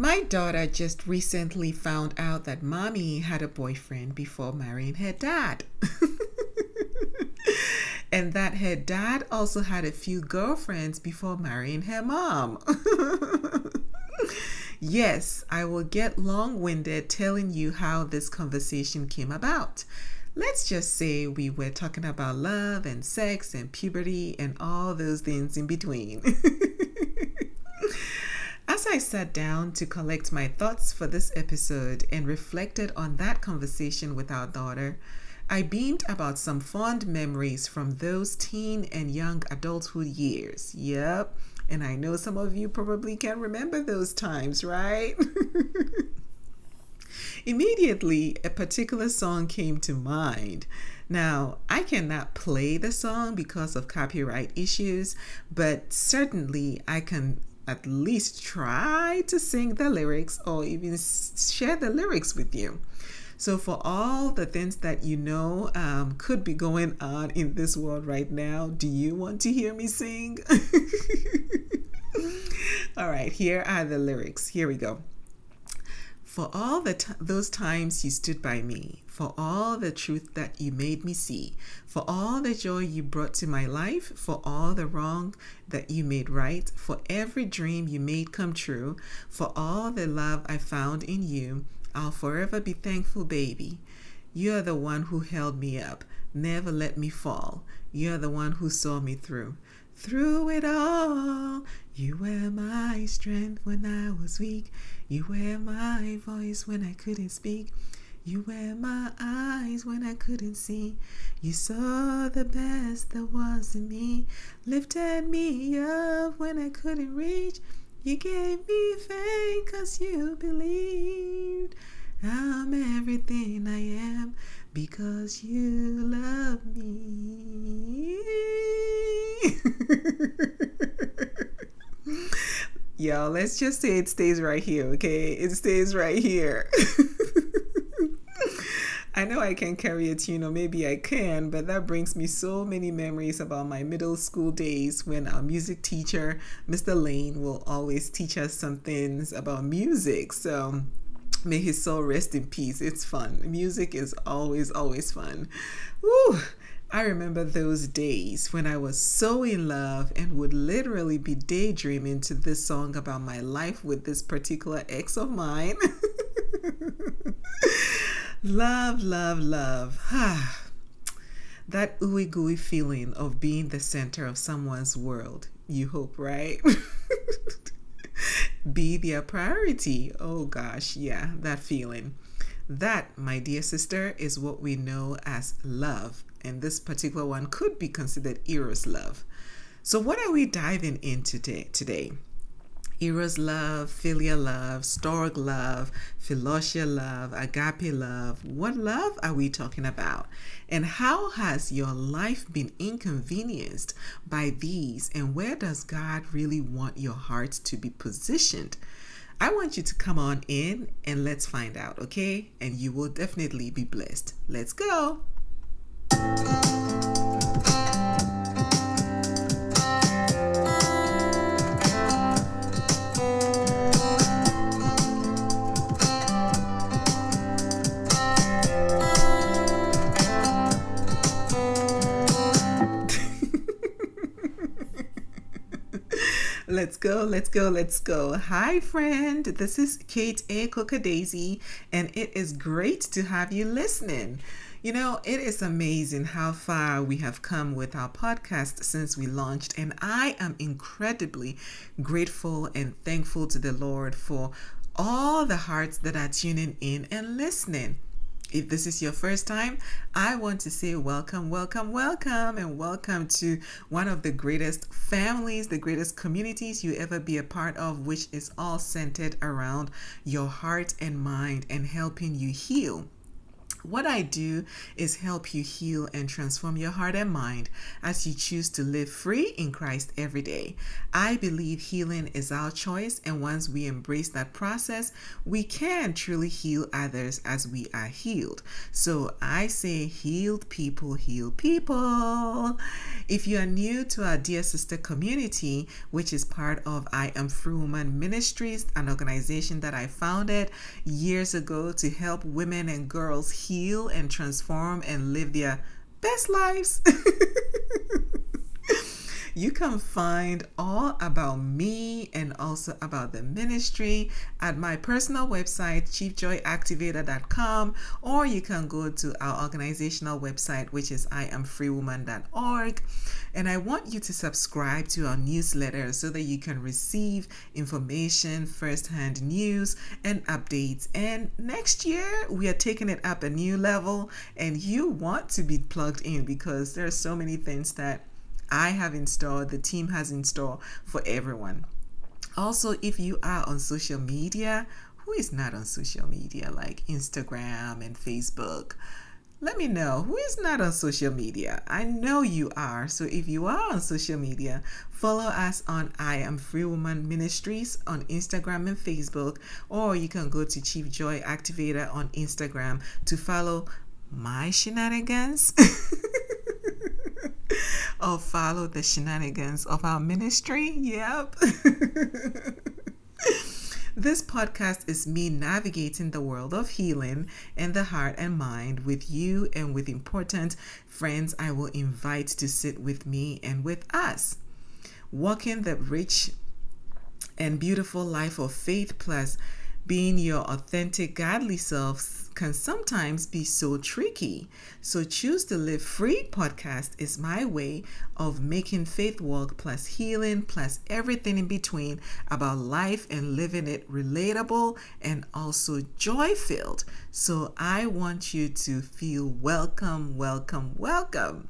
My daughter just recently found out that mommy had a boyfriend before marrying her dad. and that her dad also had a few girlfriends before marrying her mom. yes, I will get long winded telling you how this conversation came about. Let's just say we were talking about love and sex and puberty and all those things in between. I sat down to collect my thoughts for this episode and reflected on that conversation with our daughter, I beamed about some fond memories from those teen and young adulthood years. Yep, and I know some of you probably can remember those times, right? Immediately, a particular song came to mind. Now, I cannot play the song because of copyright issues, but certainly I can at least try to sing the lyrics or even share the lyrics with you. So, for all the things that you know um, could be going on in this world right now, do you want to hear me sing? all right, here are the lyrics. Here we go. For all the t- those times you stood by me, for all the truth that you made me see, for all the joy you brought to my life, for all the wrong that you made right, for every dream you made come true, for all the love I found in you, I'll forever be thankful, baby. You're the one who held me up, never let me fall. You're the one who saw me through. Through it all, you were my strength when I was weak. You were my voice when I couldn't speak. You were my eyes when I couldn't see. You saw the best that was in me. Lifted me up when I couldn't reach. You gave me faith cause you believed. I'm everything I am because you love me. Y'all, let's just say it stays right here, okay? It stays right here. I know I can carry a tune, or maybe I can, but that brings me so many memories about my middle school days when our music teacher, Mr. Lane, will always teach us some things about music. So may his soul rest in peace. It's fun. Music is always, always fun. Woo! I remember those days when I was so in love and would literally be daydreaming to this song about my life with this particular ex of mine. Love, love, love. that ooey gooey feeling of being the center of someone's world. You hope, right? Be their priority. Oh gosh, yeah, that feeling. That, my dear sister, is what we know as love. And this particular one could be considered Eros love. So, what are we diving into today? today? Eros love, philia love, storge love, philosia love, agape love. What love are we talking about? And how has your life been inconvenienced by these? And where does God really want your heart to be positioned? I want you to come on in and let's find out, okay? And you will definitely be blessed. Let's go. Let's go, let's go, let's go. Hi, friend. This is Kate A. Daisy, and it is great to have you listening. You know, it is amazing how far we have come with our podcast since we launched, and I am incredibly grateful and thankful to the Lord for all the hearts that are tuning in and listening. If this is your first time, I want to say welcome, welcome, welcome, and welcome to one of the greatest families, the greatest communities you ever be a part of, which is all centered around your heart and mind and helping you heal. What I do is help you heal and transform your heart and mind as you choose to live free in Christ every day. I believe healing is our choice, and once we embrace that process, we can truly heal others as we are healed. So I say, healed people heal people. If you are new to our Dear Sister community, which is part of I Am Free Woman Ministries, an organization that I founded years ago to help women and girls heal and transform and live their best lives. you can find all about me and also about the ministry at my personal website, chiefjoyactivator.com, or you can go to our organizational website, which is iamfreewoman.org. And I want you to subscribe to our newsletter so that you can receive information, firsthand news, and updates. And next year, we are taking it up a new level, and you want to be plugged in because there are so many things that I have installed, the team has installed for everyone. Also, if you are on social media, who is not on social media like Instagram and Facebook? Let me know who is not on social media. I know you are. So if you are on social media, follow us on I Am Free Woman Ministries on Instagram and Facebook, or you can go to Chief Joy Activator on Instagram to follow my shenanigans. or oh, follow the shenanigans of our ministry. Yep. This podcast is me navigating the world of healing in the heart and mind with you and with important friends I will invite to sit with me and with us. Walking the rich and beautiful life of faith plus being your authentic godly self can sometimes be so tricky. So, Choose to Live Free podcast is my way of making faith walk plus healing plus everything in between about life and living it relatable and also joy filled. So, I want you to feel welcome, welcome, welcome.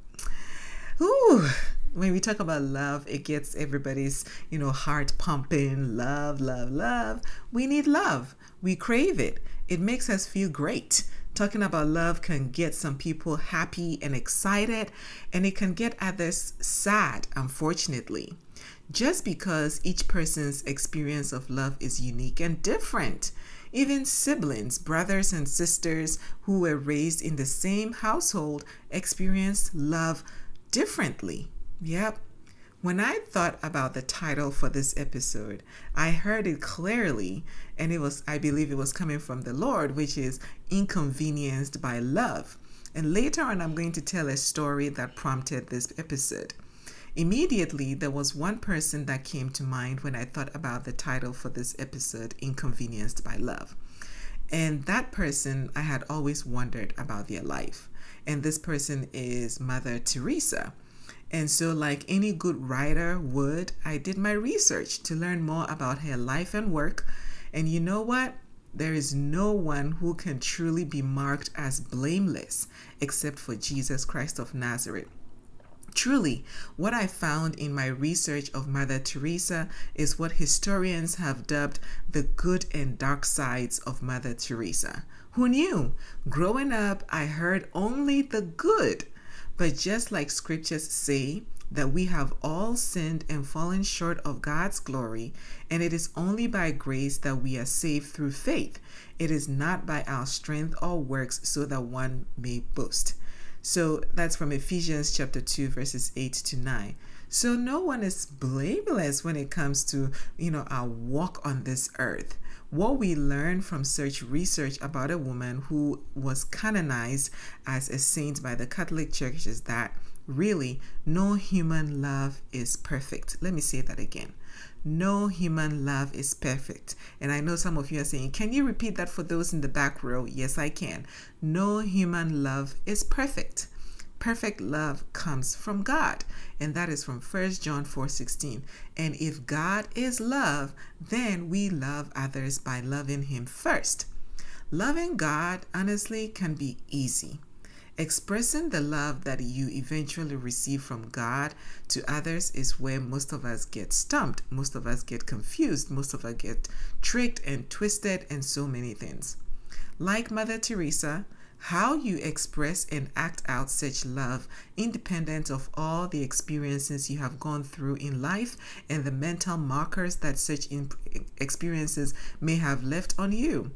Ooh when we talk about love, it gets everybody's, you know, heart pumping. Love, love, love. We need love. We crave it. It makes us feel great. Talking about love can get some people happy and excited, and it can get others sad, unfortunately. Just because each person's experience of love is unique and different. Even siblings, brothers, and sisters who were raised in the same household experience love differently. Yep, when I thought about the title for this episode, I heard it clearly, and it was, I believe it was coming from the Lord, which is inconvenienced by love. And later on, I'm going to tell a story that prompted this episode. Immediately, there was one person that came to mind when I thought about the title for this episode, Inconvenienced by Love. And that person, I had always wondered about their life. And this person is Mother Teresa. And so, like any good writer would, I did my research to learn more about her life and work. And you know what? There is no one who can truly be marked as blameless except for Jesus Christ of Nazareth. Truly, what I found in my research of Mother Teresa is what historians have dubbed the good and dark sides of Mother Teresa. Who knew? Growing up, I heard only the good but just like scriptures say, that we have all sinned and fallen short of God's glory, and it is only by grace that we are saved through faith. It is not by our strength or works, so that one may boast. So that's from Ephesians chapter 2, verses 8 to 9. So no one is blameless when it comes to, you know, our walk on this earth. What we learn from search research about a woman who was canonized as a saint by the Catholic Church is that really no human love is perfect. Let me say that again. No human love is perfect. And I know some of you are saying, Can you repeat that for those in the back row? Yes, I can. No human love is perfect. Perfect love comes from God, and that is from 1 John 4:16. And if God is love, then we love others by loving him first. Loving God honestly can be easy. Expressing the love that you eventually receive from God to others is where most of us get stumped, most of us get confused, most of us get tricked and twisted, and so many things. Like Mother Teresa, how you express and act out such love, independent of all the experiences you have gone through in life and the mental markers that such experiences may have left on you.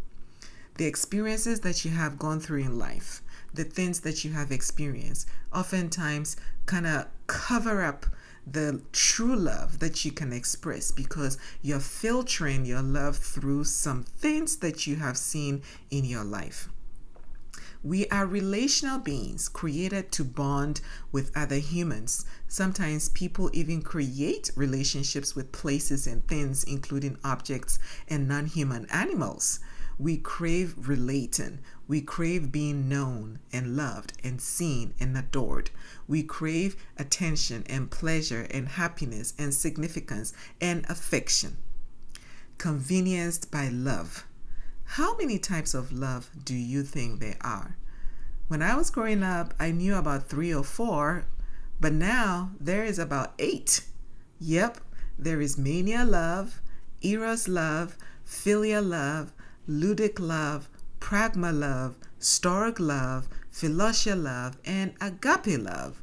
The experiences that you have gone through in life, the things that you have experienced, oftentimes kind of cover up the true love that you can express because you're filtering your love through some things that you have seen in your life. We are relational beings created to bond with other humans. Sometimes people even create relationships with places and things, including objects and non human animals. We crave relating. We crave being known and loved and seen and adored. We crave attention and pleasure and happiness and significance and affection. Convenienced by love. How many types of love do you think there are? When I was growing up, I knew about three or four, but now there is about eight. Yep, there is mania love, eros love, philia love, ludic love, pragma love, storge love, philosia love, and agape love.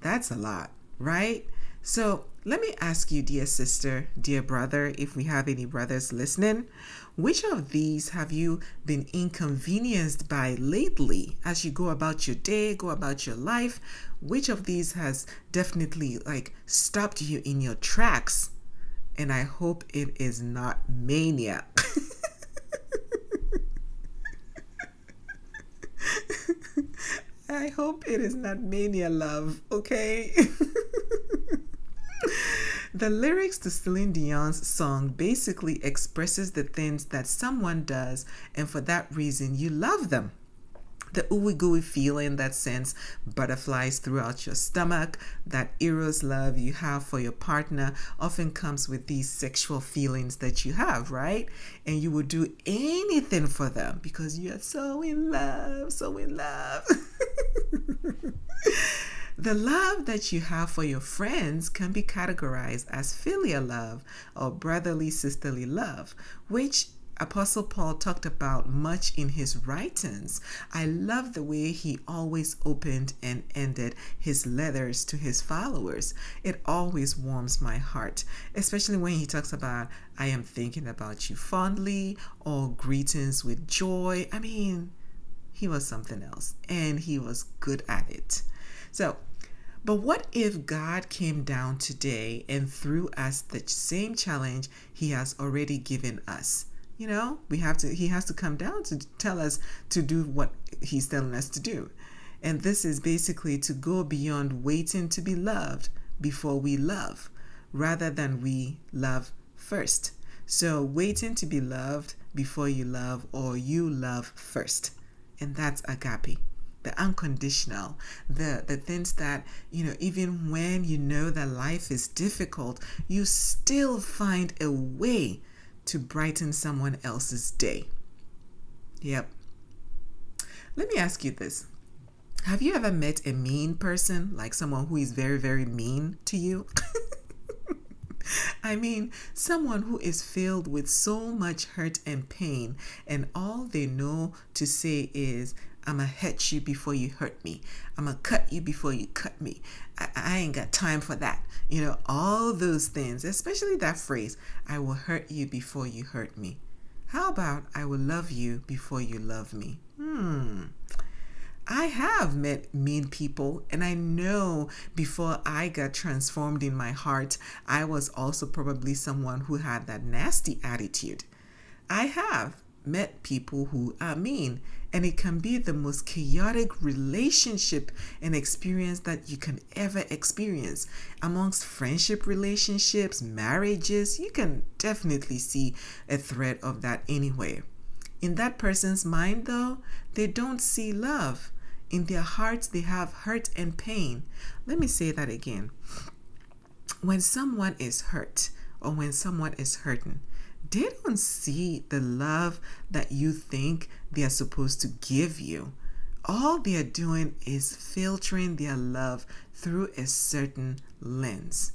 That's a lot, right? So let me ask you, dear sister, dear brother, if we have any brothers listening, which of these have you been inconvenienced by lately as you go about your day, go about your life? Which of these has definitely like stopped you in your tracks? And I hope it is not mania. I hope it is not mania love, okay? the lyrics to Celine Dion's song basically expresses the things that someone does, and for that reason, you love them the ooey gooey feeling that sends butterflies throughout your stomach, that eros love you have for your partner often comes with these sexual feelings that you have, right? And you will do anything for them because you are so in love, so in love. The love that you have for your friends can be categorized as filial love or brotherly sisterly love, which Apostle Paul talked about much in his writings. I love the way he always opened and ended his letters to his followers. It always warms my heart, especially when he talks about, I am thinking about you fondly or greetings with joy. I mean, he was something else and he was good at it. So, but what if God came down today and threw us the same challenge he has already given us? You know, we have to, he has to come down to tell us to do what he's telling us to do. And this is basically to go beyond waiting to be loved before we love, rather than we love first. So, waiting to be loved before you love, or you love first. And that's agape the unconditional the the things that you know even when you know that life is difficult you still find a way to brighten someone else's day. Yep. Let me ask you this. Have you ever met a mean person, like someone who is very, very mean to you? I mean, someone who is filled with so much hurt and pain, and all they know to say is, I'm gonna hurt you before you hurt me. I'm gonna cut you before you cut me. I, I, ain't got time for that. You know, all those things, especially that phrase, I will hurt you before you hurt me. How about I will love you before you love me? Hmm. I have met mean people, and I know before I got transformed in my heart, I was also probably someone who had that nasty attitude. I have met people who are mean, and it can be the most chaotic relationship and experience that you can ever experience. Amongst friendship relationships, marriages, you can definitely see a thread of that anywhere. In that person's mind, though, they don't see love. In their hearts, they have hurt and pain. Let me say that again. When someone is hurt or when someone is hurting, they don't see the love that you think they are supposed to give you. All they are doing is filtering their love through a certain lens.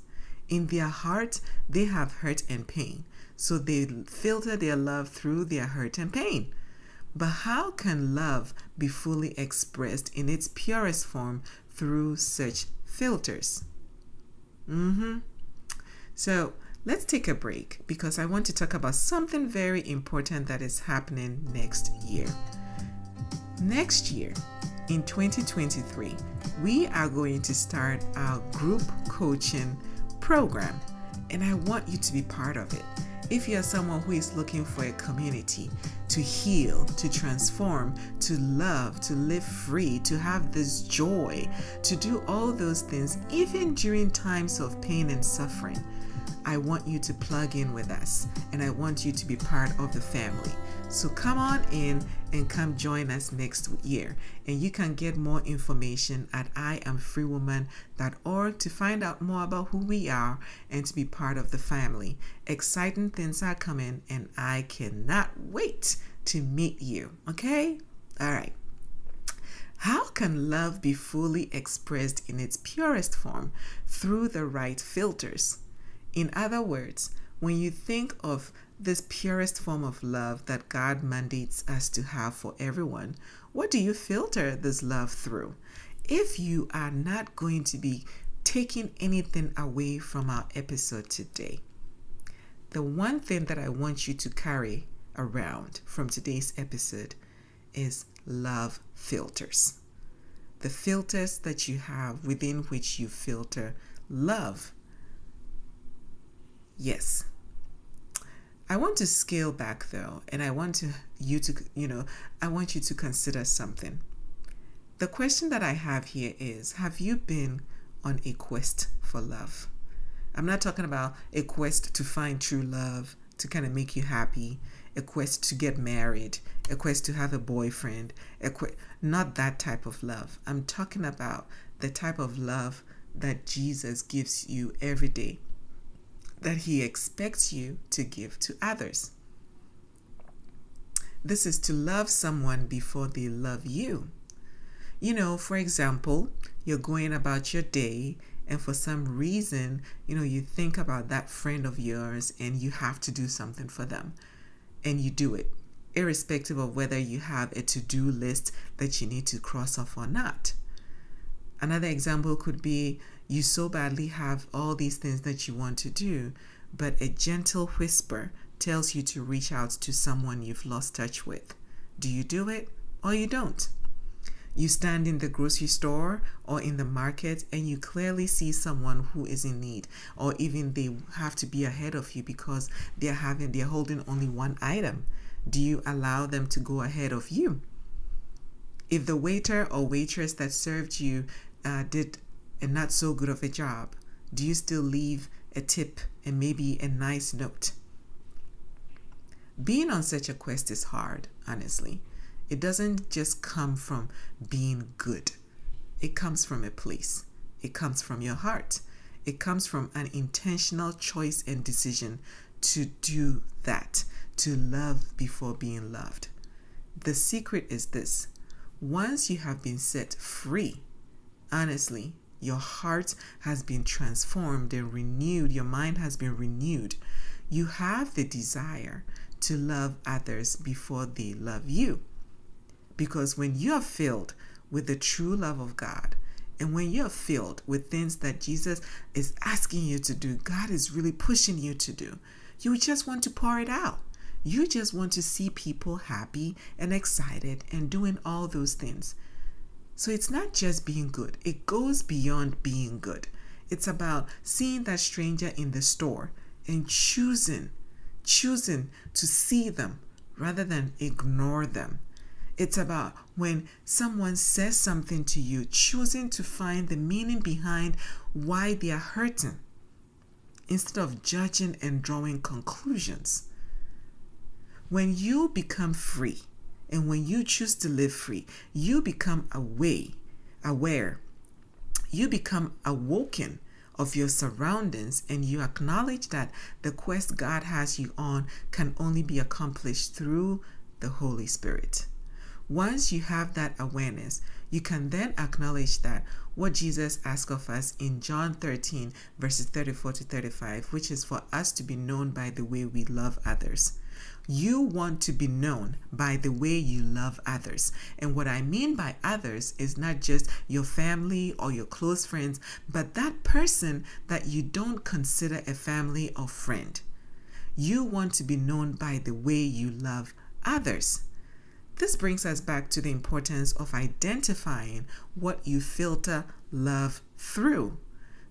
In their heart, they have hurt and pain, so they filter their love through their hurt and pain. But how can love be fully expressed in its purest form through such filters? Mm-hmm. So let's take a break because I want to talk about something very important that is happening next year. Next year, in 2023, we are going to start our group coaching program, and I want you to be part of it. If you are someone who is looking for a community to heal, to transform, to love, to live free, to have this joy, to do all those things, even during times of pain and suffering, I want you to plug in with us and I want you to be part of the family. So come on in and come join us next year. And you can get more information at iamfreewoman.org to find out more about who we are and to be part of the family. Exciting things are coming and I cannot wait to meet you. Okay? All right. How can love be fully expressed in its purest form through the right filters? In other words, when you think of this purest form of love that God mandates us to have for everyone, what do you filter this love through? If you are not going to be taking anything away from our episode today, the one thing that I want you to carry around from today's episode is love filters. The filters that you have within which you filter love Yes. I want to scale back though, and I want to you to you know, I want you to consider something. The question that I have here is have you been on a quest for love? I'm not talking about a quest to find true love, to kind of make you happy, a quest to get married, a quest to have a boyfriend, a que- not that type of love. I'm talking about the type of love that Jesus gives you every day that He expects you to give to others. This is to love someone before they love you. You know, for example, you're going about your day and for some reason, you know, you think about that friend of yours and you have to do something for them and you do it, irrespective of whether you have a to do list that you need to cross off or not. Another example could be you so badly have all these things that you want to do, but a gentle whisper tells you to reach out to someone you've lost touch with. Do you do it or you don't? You stand in the grocery store or in the market and you clearly see someone who is in need or even they have to be ahead of you because they're having they're holding only one item. Do you allow them to go ahead of you? If the waiter or waitress that served you uh, did a not so good of a job, do you still leave a tip and maybe a nice note? Being on such a quest is hard, honestly. It doesn't just come from being good, it comes from a place, it comes from your heart, it comes from an intentional choice and decision to do that, to love before being loved. The secret is this once you have been set free, honestly, your heart has been transformed and renewed, your mind has been renewed. You have the desire to love others before they love you. Because when you are filled with the true love of God, and when you're filled with things that Jesus is asking you to do, God is really pushing you to do, you just want to pour it out. You just want to see people happy and excited and doing all those things. So it's not just being good, it goes beyond being good. It's about seeing that stranger in the store and choosing, choosing to see them rather than ignore them. It's about when someone says something to you, choosing to find the meaning behind why they are hurting instead of judging and drawing conclusions. When you become free, and when you choose to live free, you become away, aware. You become awoken of your surroundings and you acknowledge that the quest God has you on can only be accomplished through the Holy Spirit. Once you have that awareness, you can then acknowledge that what Jesus asks of us in John 13, verses 34 to 35, which is for us to be known by the way we love others. You want to be known by the way you love others. And what I mean by others is not just your family or your close friends, but that person that you don't consider a family or friend. You want to be known by the way you love others. This brings us back to the importance of identifying what you filter love through.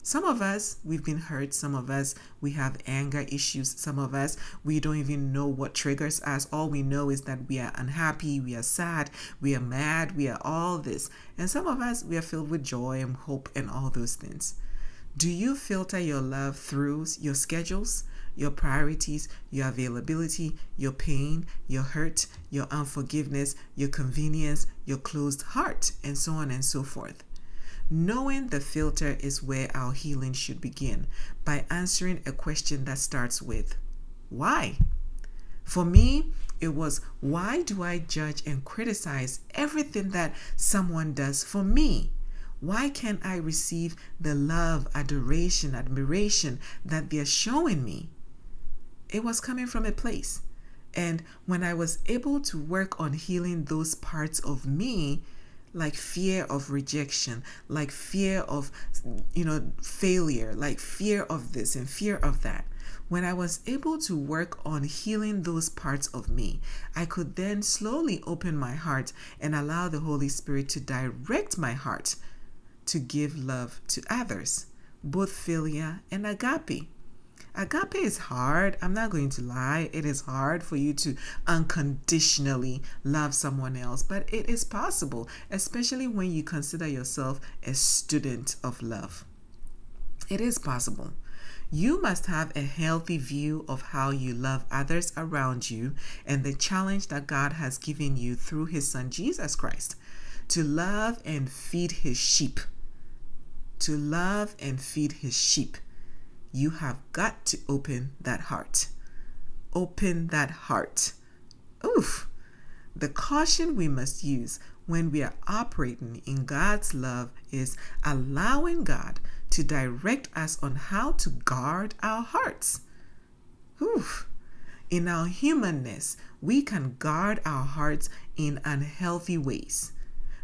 Some of us, we've been hurt. Some of us, we have anger issues. Some of us, we don't even know what triggers us. All we know is that we are unhappy, we are sad, we are mad, we are all this. And some of us, we are filled with joy and hope and all those things. Do you filter your love through your schedules, your priorities, your availability, your pain, your hurt, your unforgiveness, your convenience, your closed heart, and so on and so forth? Knowing the filter is where our healing should begin by answering a question that starts with, Why? For me, it was, Why do I judge and criticize everything that someone does for me? Why can't I receive the love, adoration, admiration that they're showing me? It was coming from a place. And when I was able to work on healing those parts of me, like fear of rejection, like fear of, you know, failure, like fear of this and fear of that. When I was able to work on healing those parts of me, I could then slowly open my heart and allow the Holy Spirit to direct my heart to give love to others, both philia and agape. Agape is hard. I'm not going to lie. It is hard for you to unconditionally love someone else, but it is possible, especially when you consider yourself a student of love. It is possible. You must have a healthy view of how you love others around you and the challenge that God has given you through His Son Jesus Christ to love and feed His sheep. To love and feed His sheep you have got to open that heart. Open that heart. Oof. The caution we must use when we are operating in God's love is allowing God to direct us on how to guard our hearts. Oof. In our humanness, we can guard our hearts in unhealthy ways.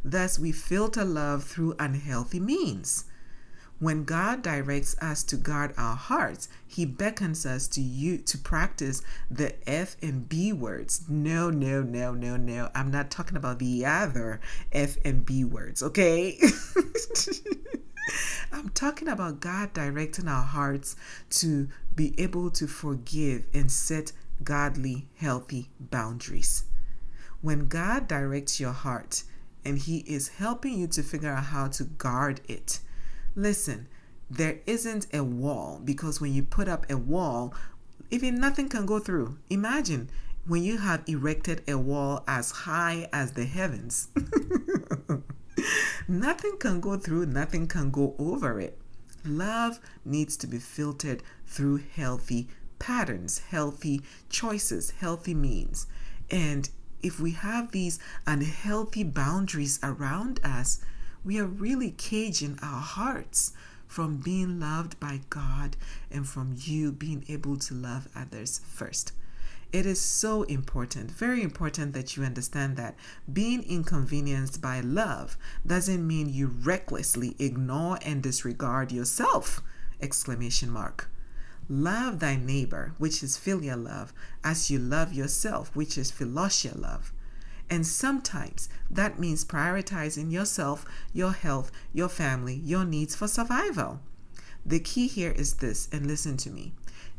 Thus, we filter love through unhealthy means. When God directs us to guard our hearts, He beckons us to you to practice the F and B words. No, no, no, no, no. I'm not talking about the other F and B words, okay? I'm talking about God directing our hearts to be able to forgive and set godly, healthy boundaries. When God directs your heart and He is helping you to figure out how to guard it, Listen, there isn't a wall because when you put up a wall, even nothing can go through. Imagine when you have erected a wall as high as the heavens. nothing can go through, nothing can go over it. Love needs to be filtered through healthy patterns, healthy choices, healthy means. And if we have these unhealthy boundaries around us, we are really caging our hearts from being loved by God and from you being able to love others first. It is so important, very important that you understand that being inconvenienced by love doesn't mean you recklessly ignore and disregard yourself. Exclamation mark. Love thy neighbor, which is filial love, as you love yourself, which is philosia love. And sometimes that means prioritizing yourself, your health, your family, your needs for survival. The key here is this, and listen to me.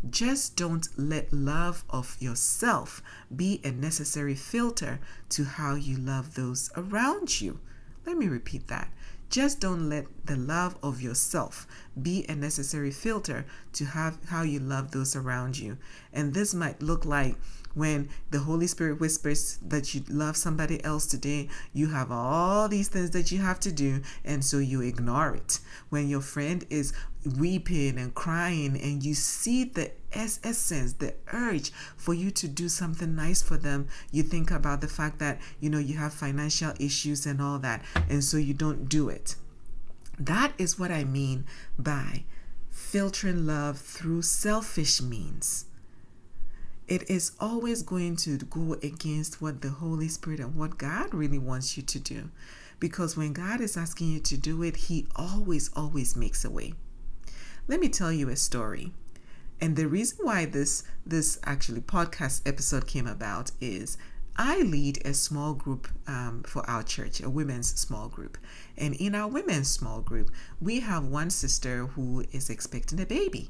Just don't let love of yourself be a necessary filter to how you love those around you. Let me repeat that. Just don't let the love of yourself be a necessary filter to have how you love those around you. And this might look like when the Holy Spirit whispers that you love somebody else today, you have all these things that you have to do, and so you ignore it. When your friend is weeping and crying, and you see the essence, the urge for you to do something nice for them, you think about the fact that you know you have financial issues and all that, and so you don't do it. That is what I mean by filtering love through selfish means it is always going to go against what the Holy Spirit and what God really wants you to do. Because when God is asking you to do it, He always, always makes a way. Let me tell you a story. And the reason why this this actually podcast episode came about is I lead a small group um, for our church, a women's small group. And in our women's small group, we have one sister who is expecting a baby.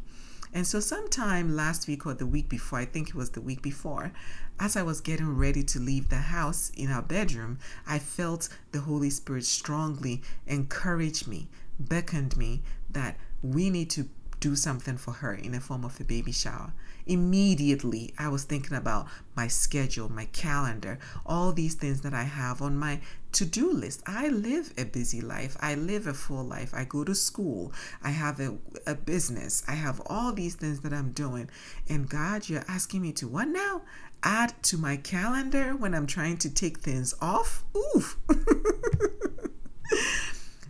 And so, sometime last week or the week before, I think it was the week before, as I was getting ready to leave the house in our bedroom, I felt the Holy Spirit strongly encourage me, beckoned me that we need to do something for her in the form of a baby shower. Immediately, I was thinking about my schedule, my calendar, all these things that I have on my to do list. I live a busy life. I live a full life. I go to school. I have a, a business. I have all these things that I'm doing. And God, you're asking me to what now? Add to my calendar when I'm trying to take things off? Oof.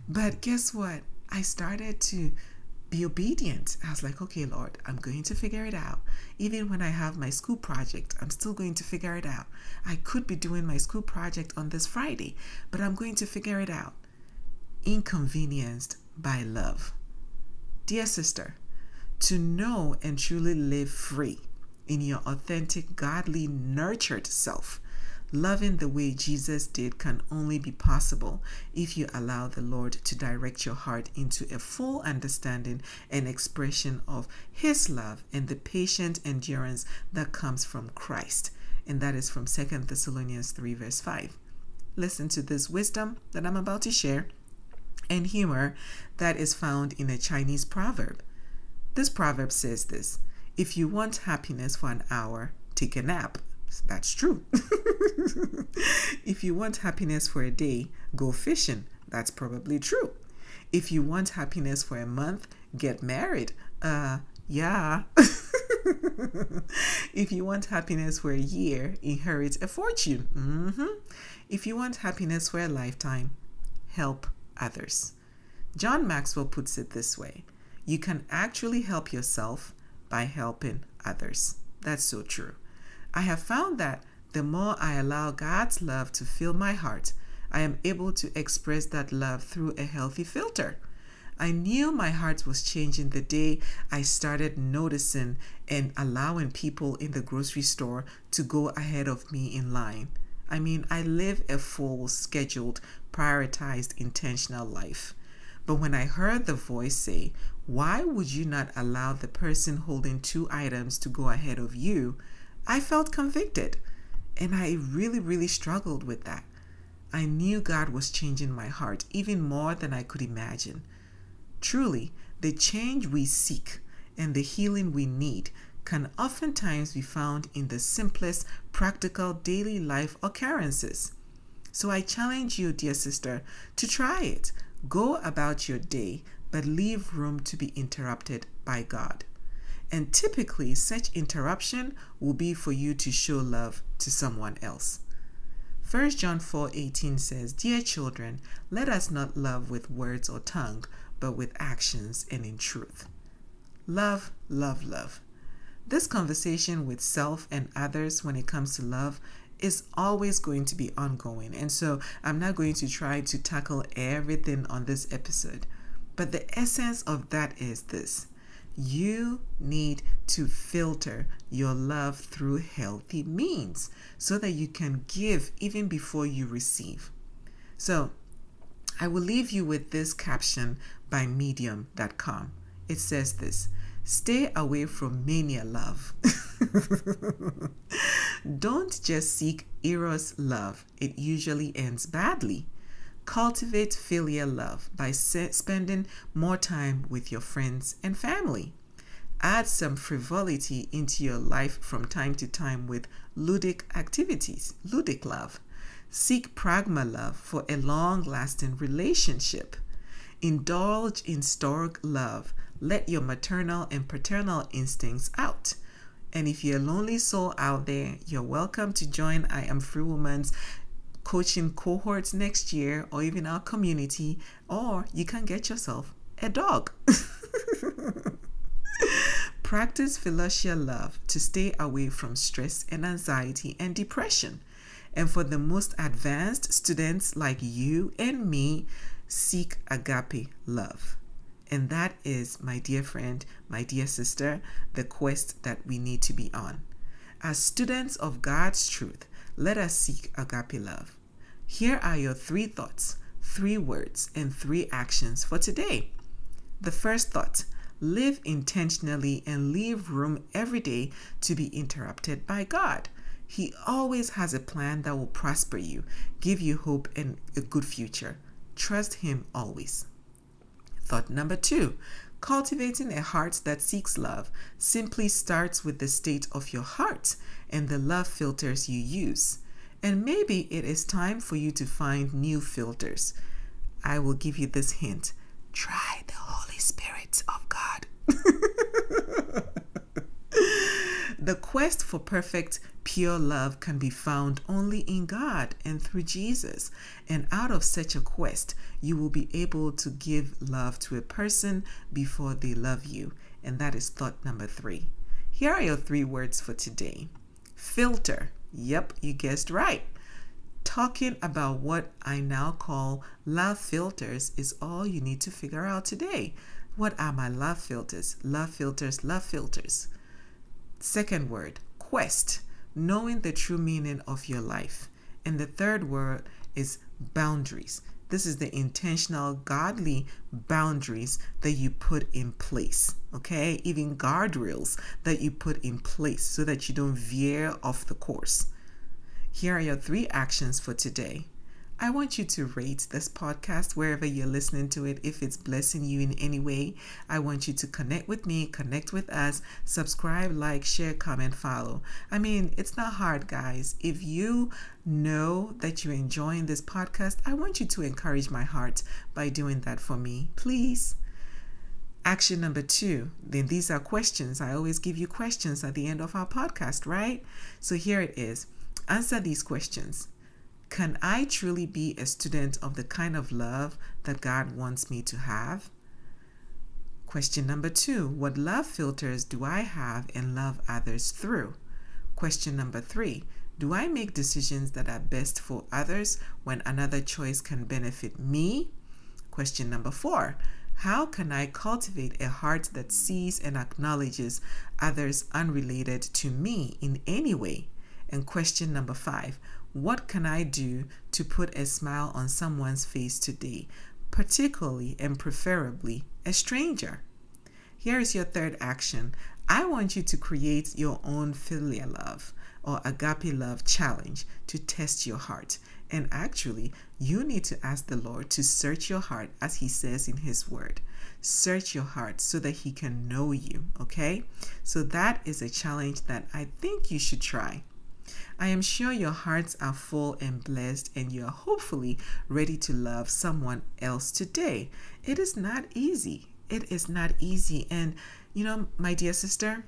but guess what? I started to be obedient. I was like, okay, Lord, I'm going to figure it out. Even when I have my school project, I'm still going to figure it out. I could be doing my school project on this Friday, but I'm going to figure it out. Inconvenienced by love. Dear sister, to know and truly live free in your authentic, godly, nurtured self Loving the way Jesus did can only be possible if you allow the Lord to direct your heart into a full understanding and expression of His love and the patient endurance that comes from Christ. And that is from 2 Thessalonians 3, verse 5. Listen to this wisdom that I'm about to share and humor that is found in a Chinese proverb. This proverb says this If you want happiness for an hour, take a nap. That's true. if you want happiness for a day, go fishing. That's probably true. If you want happiness for a month, get married. Uh, yeah. if you want happiness for a year, inherit a fortune. Mm-hmm. If you want happiness for a lifetime, help others. John Maxwell puts it this way you can actually help yourself by helping others. That's so true. I have found that the more I allow God's love to fill my heart, I am able to express that love through a healthy filter. I knew my heart was changing the day I started noticing and allowing people in the grocery store to go ahead of me in line. I mean, I live a full, scheduled, prioritized, intentional life. But when I heard the voice say, Why would you not allow the person holding two items to go ahead of you? I felt convicted. And I really, really struggled with that. I knew God was changing my heart even more than I could imagine. Truly, the change we seek and the healing we need can oftentimes be found in the simplest, practical daily life occurrences. So I challenge you, dear sister, to try it. Go about your day, but leave room to be interrupted by God. And typically, such interruption will be for you to show love to someone else. 1 John 4:18 says, "Dear children, let us not love with words or tongue, but with actions and in truth." Love, love, love. This conversation with self and others when it comes to love is always going to be ongoing. And so I'm not going to try to tackle everything on this episode. But the essence of that is this you need to filter your love through healthy means so that you can give even before you receive. So, I will leave you with this caption by medium.com. It says this Stay away from mania love. Don't just seek eros love, it usually ends badly. Cultivate filial love by spending more time with your friends and family. Add some frivolity into your life from time to time with ludic activities, ludic love. Seek pragma love for a long lasting relationship. Indulge in storge love. Let your maternal and paternal instincts out. And if you're a lonely soul out there, you're welcome to join I Am Free Woman's coaching cohorts next year or even our community, or you can get yourself a dog. Practice Philosia love to stay away from stress and anxiety and depression. And for the most advanced students like you and me, seek agape love. And that is, my dear friend, my dear sister, the quest that we need to be on. As students of God's truth, let us seek agape love. Here are your three thoughts, three words, and three actions for today. The first thought live intentionally and leave room every day to be interrupted by God. He always has a plan that will prosper you, give you hope and a good future. Trust Him always. Thought number two cultivating a heart that seeks love simply starts with the state of your heart and the love filters you use. And maybe it is time for you to find new filters. I will give you this hint try the Holy Spirit of God. the quest for perfect, pure love can be found only in God and through Jesus. And out of such a quest, you will be able to give love to a person before they love you. And that is thought number three. Here are your three words for today filter. Yep, you guessed right. Talking about what I now call love filters is all you need to figure out today. What are my love filters? Love filters, love filters. Second word, quest, knowing the true meaning of your life. And the third word is boundaries. This is the intentional, godly boundaries that you put in place, okay? Even guardrails that you put in place so that you don't veer off the course. Here are your three actions for today. I want you to rate this podcast wherever you're listening to it. If it's blessing you in any way, I want you to connect with me, connect with us, subscribe, like, share, comment, follow. I mean, it's not hard, guys. If you know that you're enjoying this podcast, I want you to encourage my heart by doing that for me, please. Action number two, then these are questions. I always give you questions at the end of our podcast, right? So here it is. Answer these questions. Can I truly be a student of the kind of love that God wants me to have? Question number two What love filters do I have and love others through? Question number three Do I make decisions that are best for others when another choice can benefit me? Question number four How can I cultivate a heart that sees and acknowledges others unrelated to me in any way? And question number five what can I do to put a smile on someone's face today, particularly and preferably a stranger? Here is your third action. I want you to create your own filial love or agape love challenge to test your heart. And actually, you need to ask the Lord to search your heart as He says in His Word. Search your heart so that He can know you, okay? So, that is a challenge that I think you should try. I am sure your hearts are full and blessed, and you are hopefully ready to love someone else today. It is not easy. It is not easy. And, you know, my dear sister,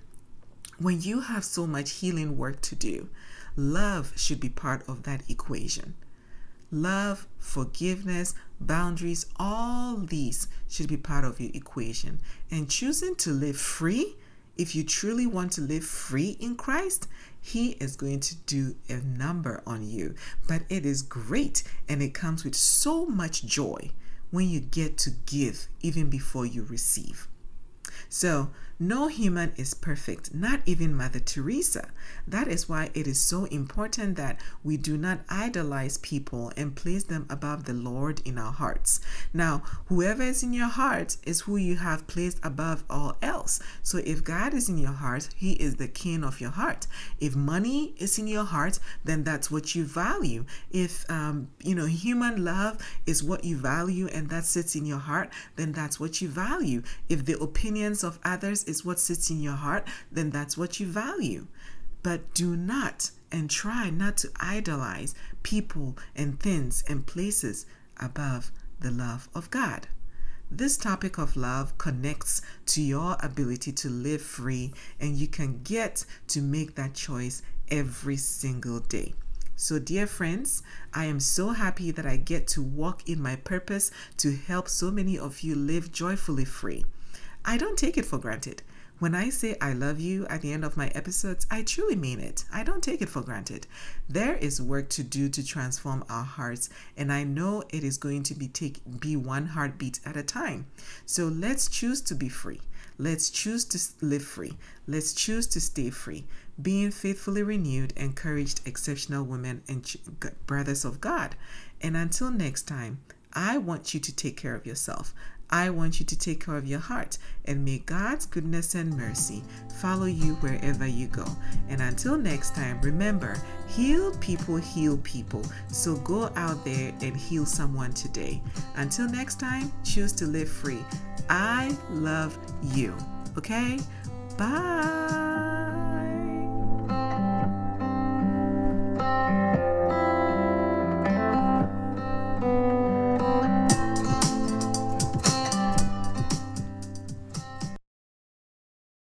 when you have so much healing work to do, love should be part of that equation. Love, forgiveness, boundaries, all these should be part of your equation. And choosing to live free, if you truly want to live free in Christ, he is going to do a number on you. But it is great and it comes with so much joy when you get to give even before you receive. So, no human is perfect, not even Mother Teresa. That is why it is so important that we do not idolize people and place them above the Lord in our hearts. Now, whoever is in your heart is who you have placed above all else. So, if God is in your heart, He is the king of your heart. If money is in your heart, then that's what you value. If, um, you know, human love is what you value and that sits in your heart, then that's what you value. If the opinions of others is what sits in your heart, then that's what you value. But do not and try not to idolize people and things and places above the love of God. This topic of love connects to your ability to live free, and you can get to make that choice every single day. So, dear friends, I am so happy that I get to walk in my purpose to help so many of you live joyfully free. I don't take it for granted. When I say I love you at the end of my episodes, I truly mean it. I don't take it for granted. There is work to do to transform our hearts, and I know it is going to be take be one heartbeat at a time. So let's choose to be free. Let's choose to live free. Let's choose to stay free, being faithfully renewed, encouraged, exceptional women and brothers of God. And until next time, I want you to take care of yourself. I want you to take care of your heart, and may God's goodness and mercy follow you wherever you go. And until next time, remember heal people, heal people. So go out there and heal someone today. Until next time, choose to live free. I love you. Okay? Bye.